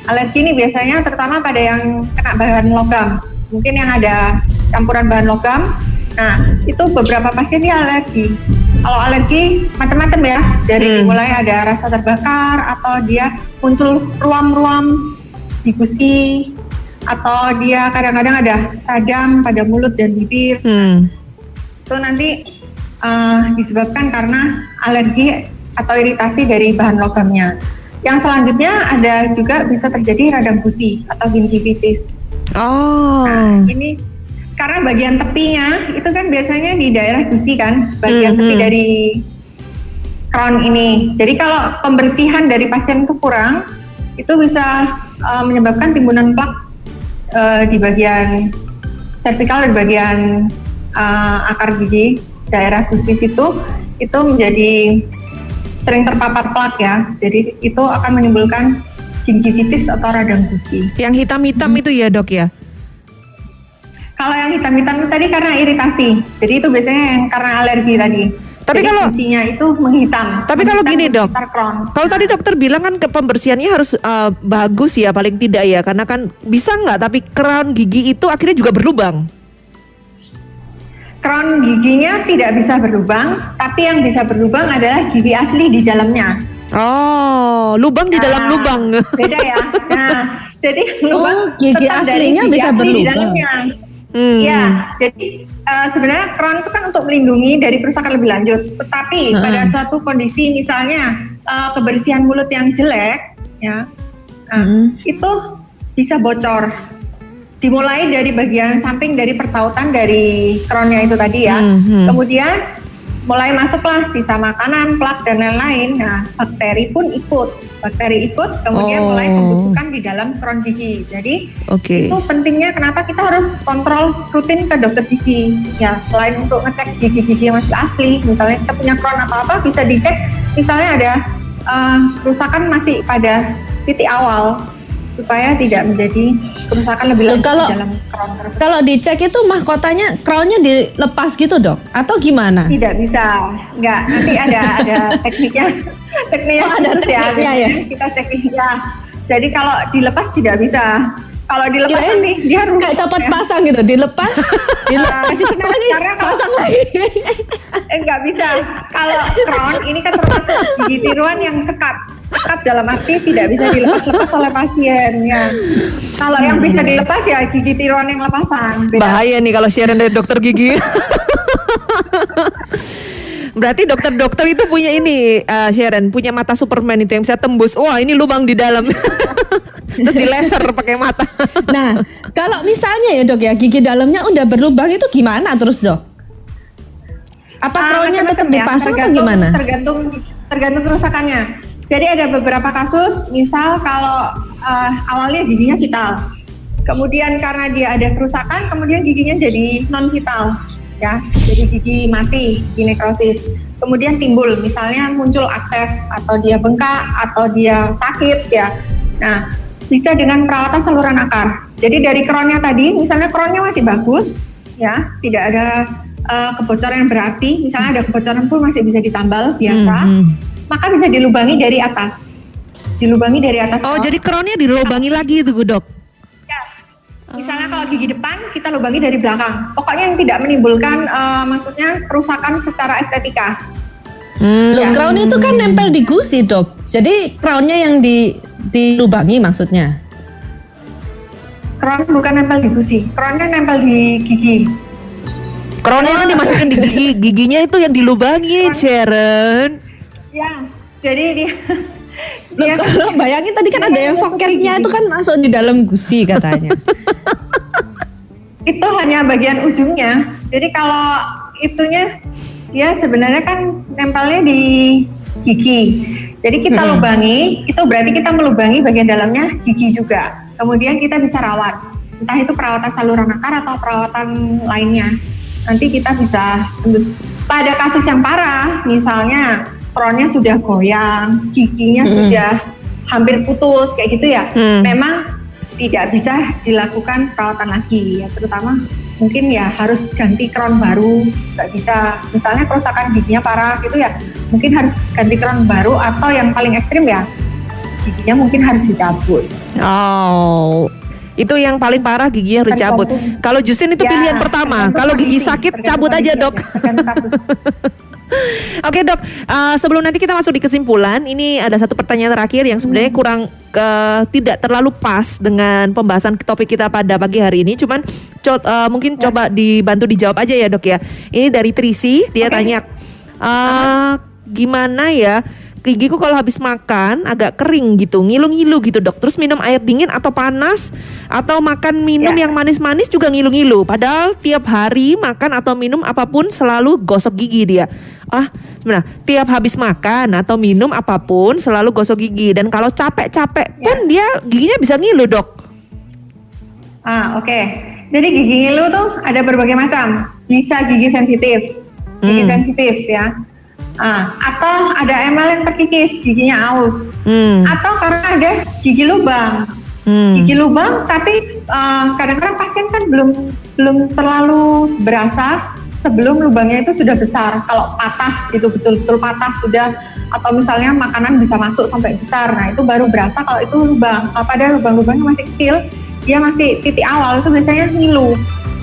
Alergi ini biasanya terutama pada yang kena bahan logam. Mungkin yang ada campuran bahan logam. Nah, itu beberapa pasien dia alergi. Kalau alergi macam-macam ya. Dari Hmm. mulai ada rasa terbakar atau dia muncul ruam-ruam di gusi atau dia kadang-kadang ada radang pada mulut dan bibir Hmm. itu nanti eh, disebabkan karena alergi atau iritasi dari bahan logamnya. Yang selanjutnya ada juga bisa terjadi radang gusi atau gingivitis. Oh. Nah, ini karena bagian tepinya itu kan biasanya di daerah gusi kan, bagian Hmm, tepi hmm. dari crown ini. Jadi kalau pembersihan dari pasien itu kurang, itu bisa eh, menyebabkan timbunan plak eh, di bagian vertikal dan bagian eh, akar gigi daerah gusi situ itu menjadi sering terpapar plak ya. Jadi itu akan menimbulkan gingivitis atau radang gusi. Yang hitam-hitam itu ya dok ya? Kalau yang hitam-hitam itu tadi karena iritasi. Jadi itu biasanya yang karena alergi tadi. Tapi Jadi kalau- gusinya itu menghitam. Tapi kalau Menghitam gini, di Dok. Kalau tadi dokter bilang kan ke pembersihannya harus eh, bagus ya paling tidak ya karena kan bisa nggak tapi crown gigi itu akhirnya juga berlubang. crown giginya tidak bisa berlubang, tapi yang bisa berlubang adalah gigi asli di dalamnya. Oh, lubang di dalam Nah, lubang. Beda ya. Nah, jadi <laughs> lubang Oh, gigi aslinya gigi bisa asli di berlubang. dalamnya. Hmm. Iya, jadi eh, sebenarnya crown itu kan untuk melindungi dari kerusakan lebih lanjut. Tetapi Heeh. pada suatu kondisi misalnya eh, kebersihan mulut yang jelek, ya, nah, Hmm. itu bisa bocor. Dimulai dari bagian samping dari pertautan dari crownnya itu tadi ya. Hmm, hmm. Kemudian mulai masuklah sisa makanan, plak dan lain-lain. Nah, bakteri pun ikut. Bakteri ikut, kemudian Oh. mulai pembusukan di dalam crown gigi. Jadi Oke. itu pentingnya kenapa kita harus kontrol rutin ke dokter gigi ya selain untuk ngecek gigi-gigi yang masih asli misalnya kita punya crown atau apa bisa dicek misalnya ada eh, kerusakan masih pada titik awal supaya tidak menjadi kerusakan lebih lanjut kalau- di dalam crown tersebut Kalau dicek itu mahkotanya crownnya dilepas gitu dok? Atau gimana? tidak bisa nggak nanti ada ada <laughs> tekniknya tekniknya Oh, ada khusus tekniknya ya? kita cek ya jadi kalau dilepas tidak bisa kalau dilepas Kirain nanti dia rusak Kayak copot ya. pasang gitu, dilepas, <laughs> dilepas, kasih semen lagi, pasang lagi. Eh nggak bisa. Kalau <laughs> crown ini kan termasuk gigi tiruan yang cekat. Cekat dalam arti tidak bisa dilepas-lepas oleh pasien ya. Kalau yang bisa dilepas ya gigi tiruan yang lepasan. Beda. Bahaya nih kalau Sharon dari dokter gigi. Berarti dokter-dokter itu punya ini eh, Sharon, punya mata Superman itu yang bisa tembus. Wah, ini lubang di dalam. <laughs> Terus di laser pakai mata. Nah, kalau misalnya ya dok ya gigi dalamnya udah berlubang itu gimana terus dok? Apa Ah, crownnya tetap ya, dipasang atau gimana? Tergantung tergantung kerusakannya. Jadi ada beberapa kasus, misal kalau eh, awalnya giginya vital, kemudian karena dia ada kerusakan, kemudian giginya jadi non vital, ya, jadi gigi mati, gigi nekrosis. Kemudian timbul, misalnya muncul akses atau dia bengkak atau dia sakit, ya. Nah, bisa dengan perawatan saluran akar. Jadi dari crownnya tadi, misalnya crownnya masih bagus, ya, tidak ada eh, kebocoran berarti, misalnya ada kebocoran pun masih bisa ditambal biasa, Hmm, hmm. Maka bisa dilubangi dari atas. Dilubangi dari atas. Oh, crown. jadi crownnya dilubangi lagi itu, Dok. Ya. Misalnya kalau gigi depan kita lubangi dari belakang. Pokoknya yang tidak menimbulkan eh, maksudnya kerusakan secara estetika. Hmm. Loh, Ya. crown itu kan nempel di gusi dok. Jadi crownnya yang di dilubangi maksudnya. Crown bukan nempel di gusi, crownnya nempel di gigi. Crownnya kan dimasukin di gigi, <laughs> giginya itu yang dilubangi, Sharon. Ya, jadi dia <laughs> Loh, dia kalau bayangin tadi kan ada yang soketnya itu kan masuk di dalam gusi katanya. <laughs> itu hanya bagian ujungnya. Jadi kalau itunya dia sebenarnya kan nempelnya di gigi. Jadi kita Hmm. lubangi, itu berarti kita melubangi bagian dalamnya gigi juga. Kemudian kita bisa rawat. Entah itu perawatan saluran akar atau perawatan lainnya. Nanti kita bisa tembus. Pada kasus yang parah, misalnya crownnya sudah goyang, giginya Hmm. sudah hampir putus kayak gitu ya. Hmm. Memang tidak bisa dilakukan perawatan lagi ya terutama mungkin ya harus ganti crown baru nggak bisa misalnya kerusakan giginya parah gitu ya mungkin harus ganti crown baru atau yang paling ekstrim ya giginya mungkin harus dicabut Oh. Itu yang paling parah giginya harus cabut. Tergantung. Kalau Justin itu Ya, pilihan pertama. Kalau gigi sakit cabut aja, Dok. tergantung kasus <laughs> Oke dok, Eh, sebelum nanti kita masuk di kesimpulan, ini ada satu pertanyaan terakhir yang sebenarnya kurang ke tidak terlalu pas dengan pembahasan topik kita pada pagi hari ini. Cuman co- eh, mungkin coba dibantu dijawab aja ya dok ya. Ini dari Trisi, dia Oke. tanya eh, gimana ya gigiku kalau habis makan agak kering gitu, ngilu-ngilu gitu dok. Terus minum air dingin atau panas atau makan minum Ya. yang manis-manis juga ngilu-ngilu. Padahal tiap hari makan atau minum apa pun selalu gosok gigi dia. Ah, sebenarnya tiap habis makan atau minum apa pun selalu gosok gigi dan kalau capek-capek pun dia giginya bisa ngilu dok. ah oke jadi gigi ngilu tuh ada berbagai macam bisa gigi sensitif gigi Hmm. sensitif ya ah atau ada emal yang terkikis giginya aus Hmm, atau karena ada gigi lubang hmm. gigi lubang tapi eh, kadang-kadang pasien kan belum belum terlalu berasa sebelum lubangnya itu sudah besar. Kalau patah itu betul-betul patah sudah atau misalnya makanan bisa masuk sampai besar. Nah itu baru berasa kalau itu lubang. Kalau pada lubang-lubangnya masih kecil dia masih titik awal itu biasanya ngilu.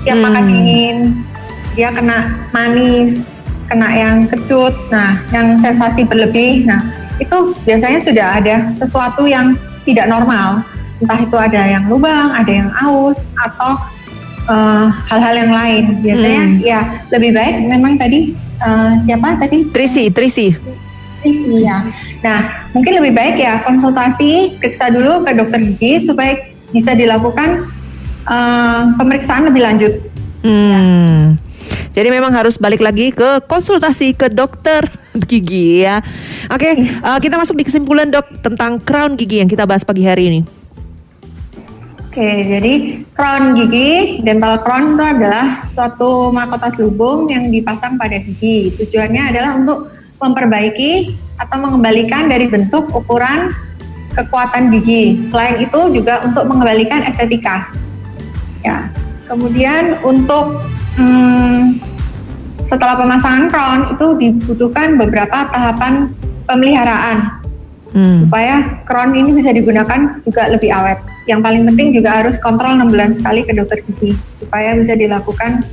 Tiap Hmm. makan dingin dia kena manis kena yang kecut nah yang sensasi berlebih. Nah itu biasanya sudah ada sesuatu yang tidak normal entah itu ada yang lubang, ada yang aus atau eh, hal-hal yang lain. Biasanya Hmm. ya lebih baik memang tadi eh, siapa tadi? Trisi, Trisi. Iya. Nah, mungkin lebih baik ya konsultasi, periksa dulu ke dokter gigi supaya bisa dilakukan eh, pemeriksaan lebih lanjut. Hmm. Jadi memang harus balik lagi ke konsultasi ke dokter gigi ya. Oke, eh, kita masuk di kesimpulan dok tentang crown gigi yang kita bahas pagi hari ini. Oke, jadi crown gigi, dental crown itu adalah suatu mahkota selubung yang dipasang pada gigi. Tujuannya adalah untuk memperbaiki atau mengembalikan dari bentuk, ukuran, kekuatan gigi. Selain itu juga untuk mengembalikan estetika. Ya. Kemudian untuk hmm, setelah pemasangan crown itu dibutuhkan beberapa tahapan pemeliharaan Hmm. supaya crown ini bisa digunakan juga lebih awet. Yang paling penting juga harus kontrol 6 bulan sekali ke dokter gigi supaya bisa dilakukan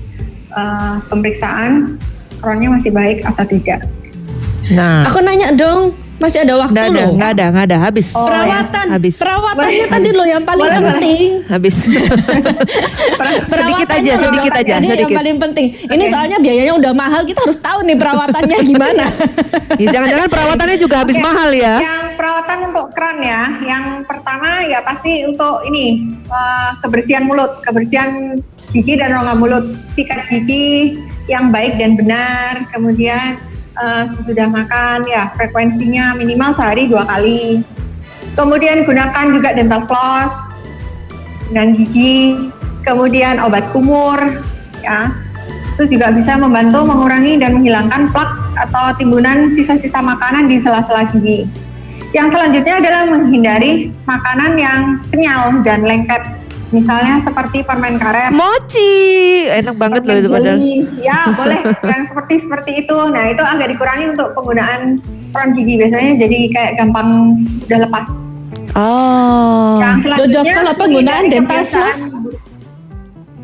uh, pemeriksaan crownnya masih baik atau tidak. Nah, Aku nanya dong, Masih ada waktu Nggak ada, loh. nggak ada, nggak ada. Habis. Oh, Perawatan, Habis. perawatannya Boleh, tadi loh yang paling Boleh, boleh. penting. Habis. <laughs> sedikit aja, sedikit aja, Ini sedikit. yang paling penting. Ini soalnya biayanya udah mahal, kita harus tahu nih perawatannya <laughs> gimana. Ya, jangan-jangan perawatannya juga habis Oke. mahal ya. Yang perawatan untuk keran ya, yang pertama ya pasti untuk ini eh, kebersihan mulut, kebersihan gigi dan rongga mulut, sikat gigi yang baik dan benar, kemudian eh, sesudah makan ya frekuensinya minimal sehari dua kali. Kemudian gunakan juga dental floss, benang gigi, kemudian obat kumur, ya itu juga bisa membantu mengurangi dan menghilangkan plak atau timbunan sisa-sisa makanan di sela-sela gigi. Yang selanjutnya adalah menghindari makanan yang kenyal dan lengket, misalnya seperti permen karet. Mochi, enak banget loh itu padahal. Ya boleh, yang seperti seperti itu. Nah itu agak dikurangi untuk penggunaan peran gigi biasanya jadi kayak gampang udah lepas. Oh. Yang selanjutnya Dok, kalau penggunaan dental floss?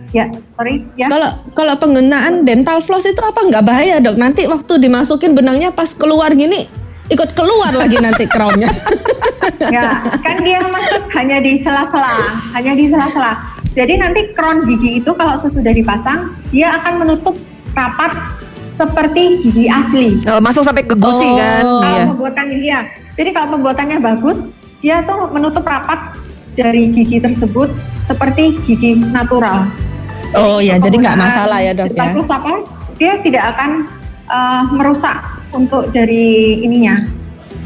Ya, sorry, ya. Kalau kalau penggunaan dental floss itu apa nggak bahaya dok? Nanti waktu dimasukin benangnya pas keluar gini ikut keluar lagi nanti crownnya. <laughs> Ya, kan dia masuk hanya di sela-sela, hanya di sela-sela. Jadi nanti crown gigi itu kalau sesudah dipasang, dia akan menutup rapat seperti gigi asli. Oh, masuk sampai ke gusi Oh. kan? Kalau Iya. pembuatannya iya. Jadi kalau pembuatannya bagus, dia tuh menutup rapat dari gigi tersebut seperti gigi natural. Oh ya, jadi nggak masalah ya dok ya. floss apa? Dia tidak akan eh, merusak untuk dari ininya.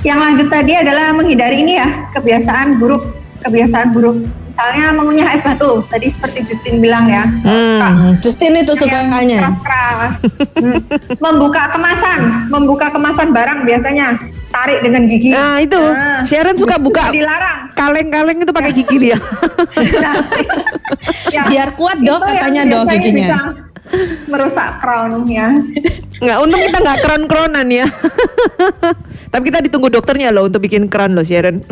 Yang lanjut tadi adalah menghindari ini ya kebiasaan buruk, kebiasaan buruk. Misalnya mengunyah es batu, tadi seperti Justin bilang ya. Hmm. Justin itu sukanya. keras-keras. Hmm. membuka kemasan, membuka kemasan barang biasanya tarik dengan gigi. Nah itu, Nah, Sharon suka buka dilarang. kaleng-kaleng itu pakai gigi dia. Nah, <laughs> ya, Biar kuat, Dok, yang katanya, Dok, biasanya giginya. bisa merusak crownnya. Nggak, untung kita nggak kron-kronan ya. <laughs> Tapi kita ditunggu dokternya loh untuk bikin crown loh Sharon.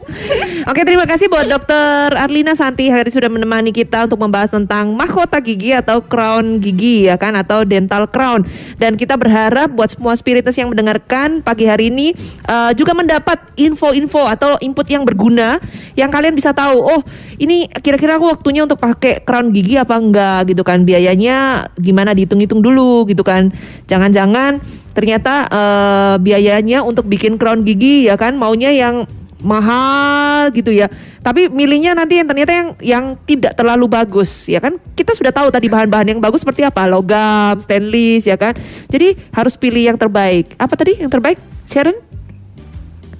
<laughs> Oke terima kasih buat dokter Arlina Santi hari sudah menemani kita untuk membahas tentang mahkota gigi atau crown gigi ya kan atau dental crown. Dan kita berharap buat semua spiritus yang mendengarkan pagi hari ini eh, juga mendapat info-info atau input yang berguna yang kalian bisa tahu. Oh ini kira-kira aku waktunya untuk pakai crown gigi apa enggak gitu kan biayanya gimana dihitung-hitung dulu gitu kan. Jangan-jangan ternyata eh, biayanya untuk bikin crown gigi ya kan maunya yang mahal gitu ya. Tapi milihnya nanti yang ternyata yang yang tidak terlalu bagus ya kan. Kita sudah tahu tadi bahan-bahan yang bagus seperti apa, logam, stainless ya kan. Jadi harus pilih yang terbaik. Apa tadi yang terbaik? Sharon?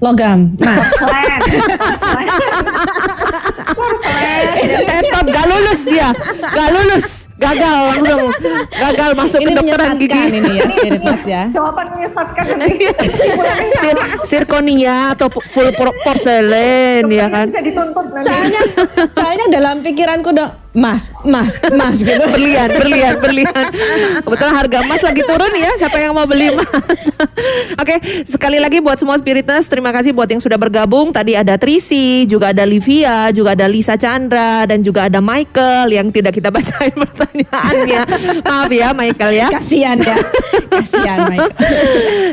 Logam. Nah, <laughs> Keren. Tetap gak lulus dia, gak lulus, gagal <laughs> langsung, gagal masuk ini kedokteran gigi. menyesatkan ini ya spiritus ya. <laughs> Jawaban menyesatkan <laughs> nanti. Sir, sirkonia atau full por- porselen ya kan. Bisa dituntut nanti. Soalnya soalnya dalam pikiranku dok, mas, mas, mas gitu. berlian, berlian, berlian. Kebetulan harga emas lagi turun ya. Siapa yang mau beli emas? Oke, sekali lagi buat semua spiritus, terima kasih buat yang sudah bergabung. Tadi ada Trisi, juga ada Livia, juga ada Lisa Chandra, dan juga ada Michael yang tidak kita bacain pertanyaannya. Maaf ya, Michael ya. Kasihan ya, kasihan Mike.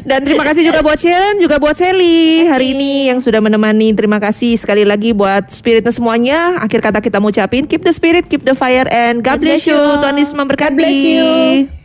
Dan terima kasih juga buat Sharon, juga buat Sally hari ini yang sudah menemani. Terima kasih sekali lagi buat spiritnya semuanya. Akhir kata kita mau ucapin keep the spirit, keep the fire, and God, God bless bless you. you. Tuhan Yesus memberkati. God bless you.